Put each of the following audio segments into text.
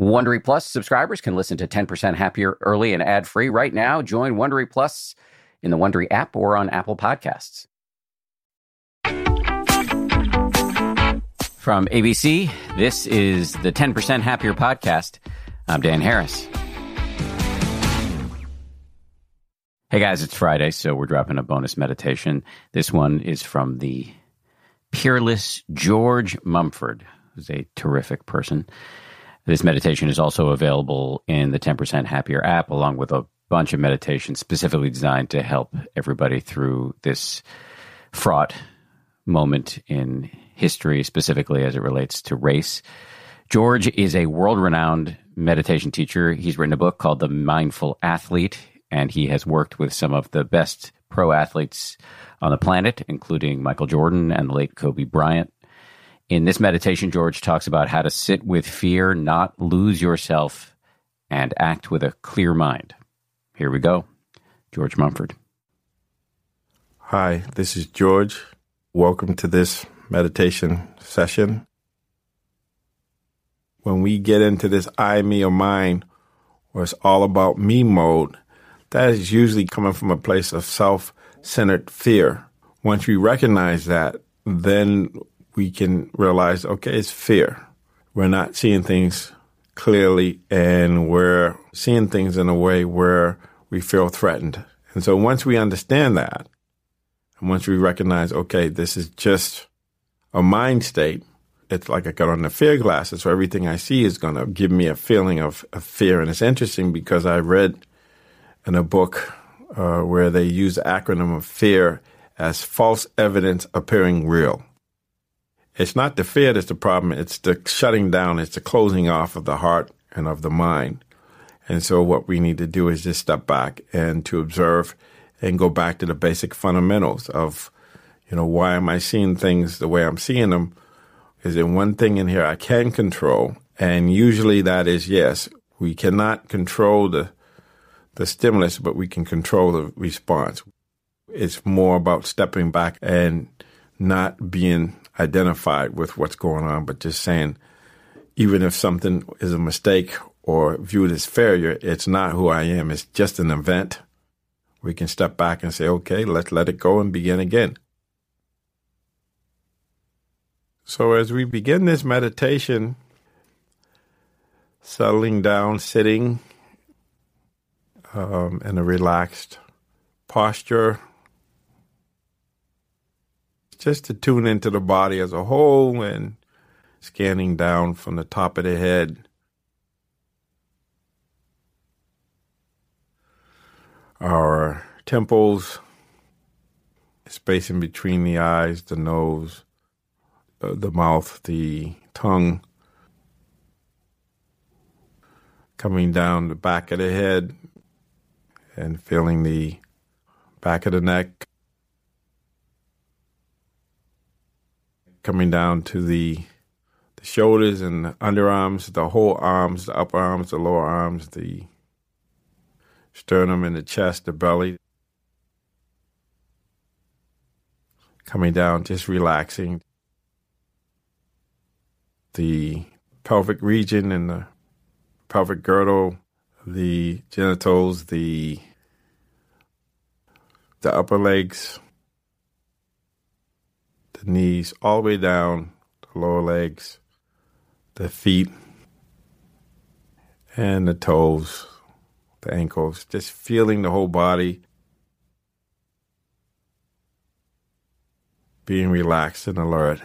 Wondery Plus subscribers can listen to 10% Happier early and ad free right now. Join Wondery Plus in the Wondery app or on Apple Podcasts. From ABC, this is the 10% Happier podcast. I'm Dan Harris. Hey guys, it's Friday, so we're dropping a bonus meditation. This one is from the peerless George Mumford, who's a terrific person. This meditation is also available in the 10% Happier app, along with a bunch of meditations specifically designed to help everybody through this fraught moment in history, specifically as it relates to race. George is a world renowned meditation teacher. He's written a book called The Mindful Athlete, and he has worked with some of the best pro athletes on the planet, including Michael Jordan and the late Kobe Bryant. In this meditation, George talks about how to sit with fear, not lose yourself, and act with a clear mind. Here we go. George Mumford. Hi, this is George. Welcome to this meditation session. When we get into this I, me, or mine, where it's all about me mode, that is usually coming from a place of self centered fear. Once we recognize that, then we can realize, okay, it's fear. We're not seeing things clearly and we're seeing things in a way where we feel threatened. And so once we understand that, and once we recognize, okay, this is just a mind state, it's like I got on the fear glasses, so everything I see is going to give me a feeling of, of, fear. And it's interesting because I read in a book uh, where they use the acronym of fear as false evidence appearing real. It's not the fear that's the problem, it's the shutting down, it's the closing off of the heart and of the mind. And so what we need to do is just step back and to observe and go back to the basic fundamentals of, you know, why am I seeing things the way I'm seeing them? Is there one thing in here I can control? And usually that is yes, we cannot control the the stimulus, but we can control the response. It's more about stepping back and not being identified with what's going on, but just saying, even if something is a mistake or viewed as failure, it's not who I am. It's just an event. We can step back and say, okay, let's let it go and begin again. So as we begin this meditation, settling down, sitting um, in a relaxed posture, just to tune into the body as a whole and scanning down from the top of the head. Our temples, space in between the eyes, the nose, uh, the mouth, the tongue, coming down the back of the head and feeling the back of the neck, coming down to the the shoulders and the underarms, the whole arms, the upper arms, the lower arms, the sternum and the chest, the belly. Coming down, just relaxing. The pelvic region and the pelvic girdle, the genitals, the the upper legs, the knees, all the way down, the lower legs, the feet, and the toes, the ankles, just feeling the whole body, being relaxed and alert.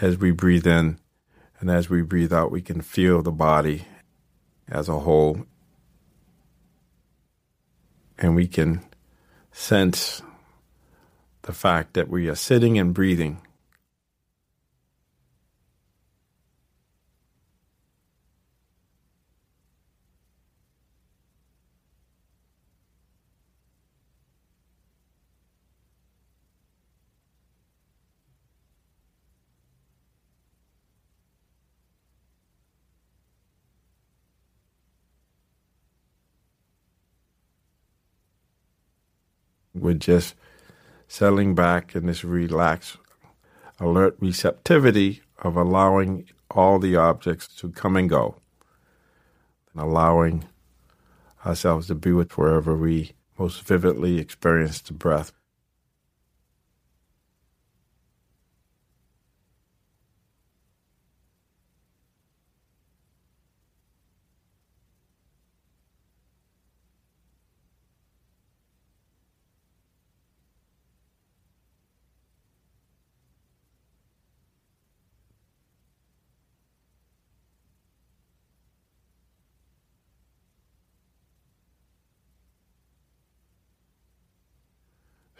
As we breathe in and as we breathe out, we can feel the body as a whole. And we can sense the fact that we are sitting and breathing. We're just settling back in this relaxed, alert receptivity of allowing all the objects to come and go, and allowing ourselves to be with wherever we most vividly experience the breath.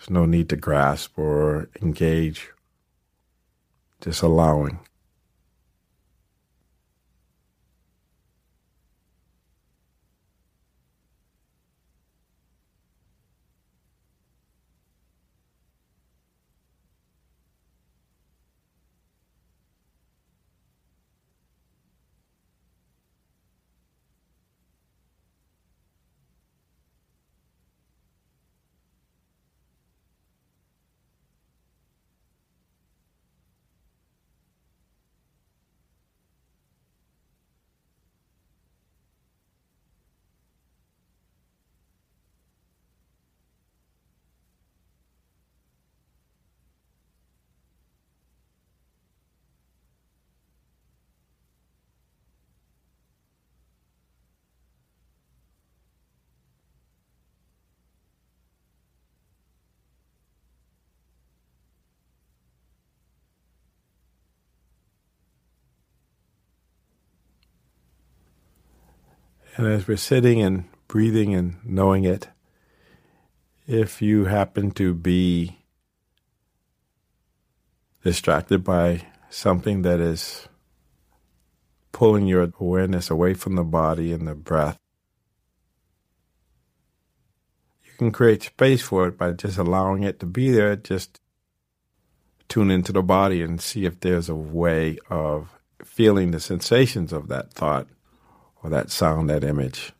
There's no need to grasp or engage, just allowing. And as we're sitting and breathing and knowing it, if you happen to be distracted by something that is pulling your awareness away from the body and the breath, you can create space for it by just allowing it to be there. Just tune into the body and see if there's a way of feeling the sensations of that thought or that sound, that image.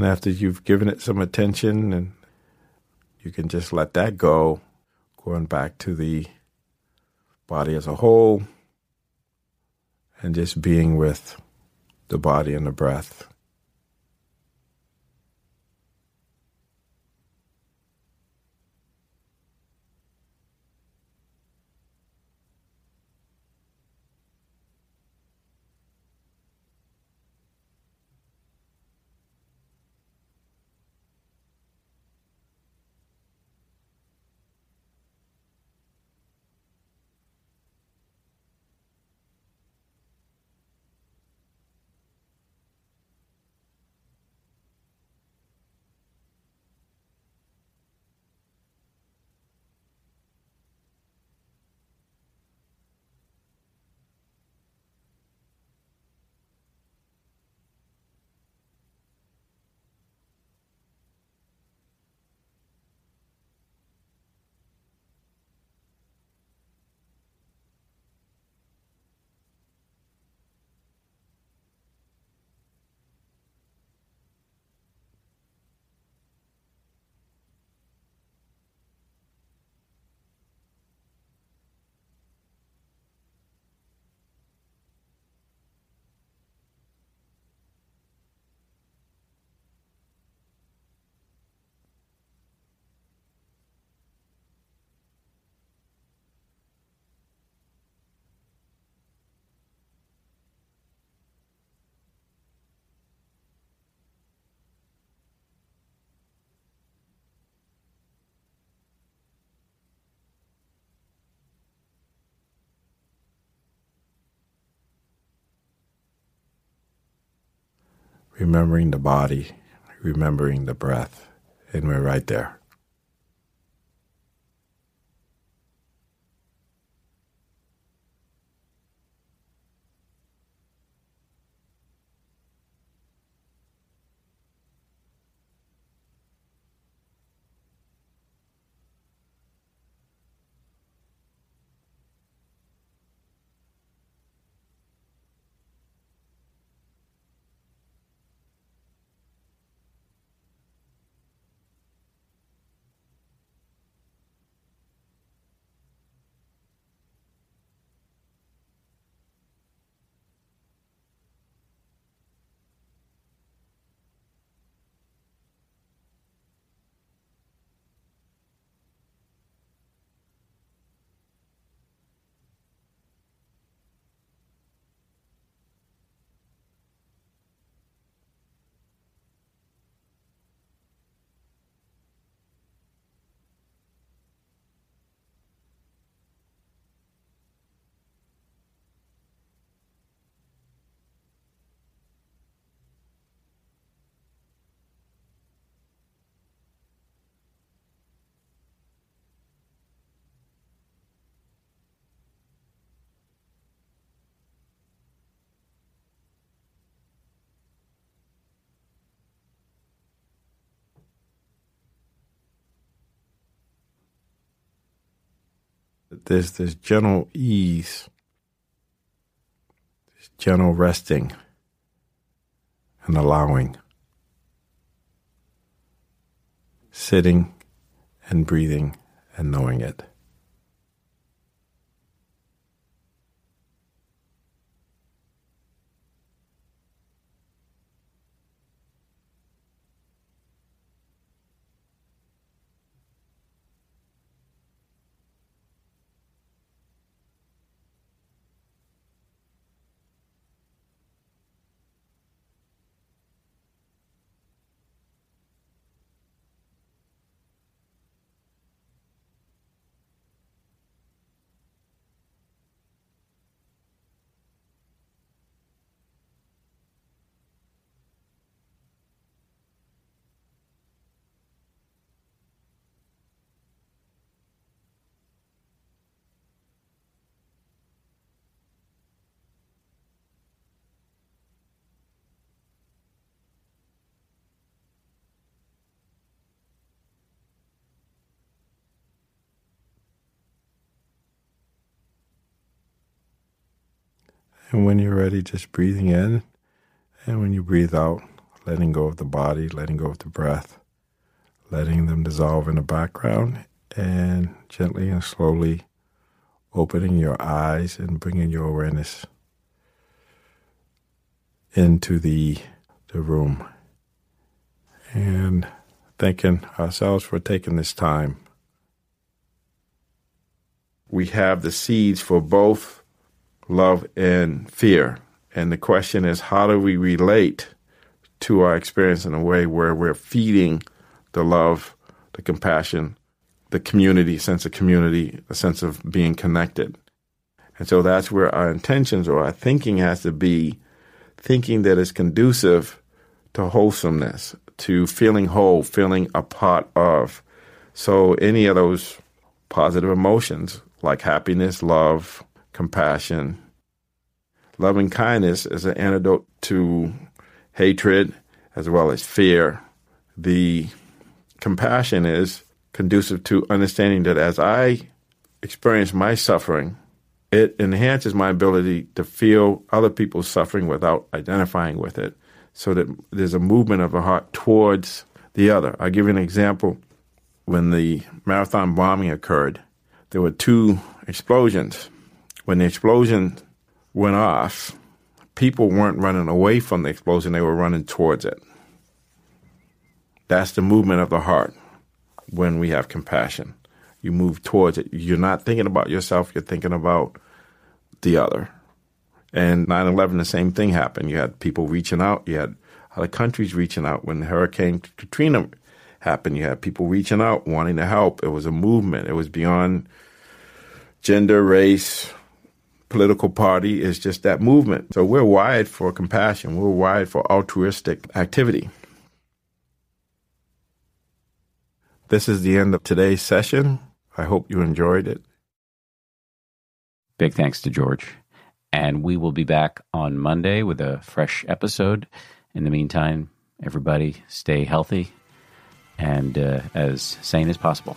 And after you've given it some attention and you can just let that go, going back to the body as a whole and just being with the body and the breath. Remembering the body, remembering the breath, and we're right there. There's this gentle ease, this gentle resting and allowing, sitting and breathing and knowing it. And when you're ready, just breathing in. And when you breathe out, letting go of the body, letting go of the breath, letting them dissolve in the background, and gently and slowly opening your eyes and bringing your awareness into the, the room. And thanking ourselves for taking this time. We have the seeds for both love, and fear. And the question is, how do we relate to our experience in a way where we're feeding the love, the compassion, the community, sense of community, a sense of being connected. And so that's where our intentions or our thinking has to be thinking that is conducive to wholesomeness, to feeling whole, feeling a part of. So any of those positive emotions like happiness, love, compassion. Loving kindness is an antidote to hatred as well as fear. The compassion is conducive to understanding that as I experience my suffering, it enhances my ability to feel other people's suffering without identifying with it, so that there's a movement of the heart towards the other. I'll give you an example. When the marathon bombing occurred, there were two explosions when the explosion went off, people weren't running away from the explosion, they were running towards it. That's the movement of the heart when we have compassion. You move towards it. You're not thinking about yourself, you're thinking about the other. And 9 11, the same thing happened. You had people reaching out, you had other countries reaching out. When Hurricane Katrina happened, you had people reaching out, wanting to help. It was a movement, it was beyond gender, race, political party is just that movement. So we're wired for compassion, we're wired for altruistic activity. This is the end of today's session. I hope you enjoyed it. Big thanks to George. And we will be back on Monday with a fresh episode. In the meantime, everybody stay healthy and uh, as sane as possible.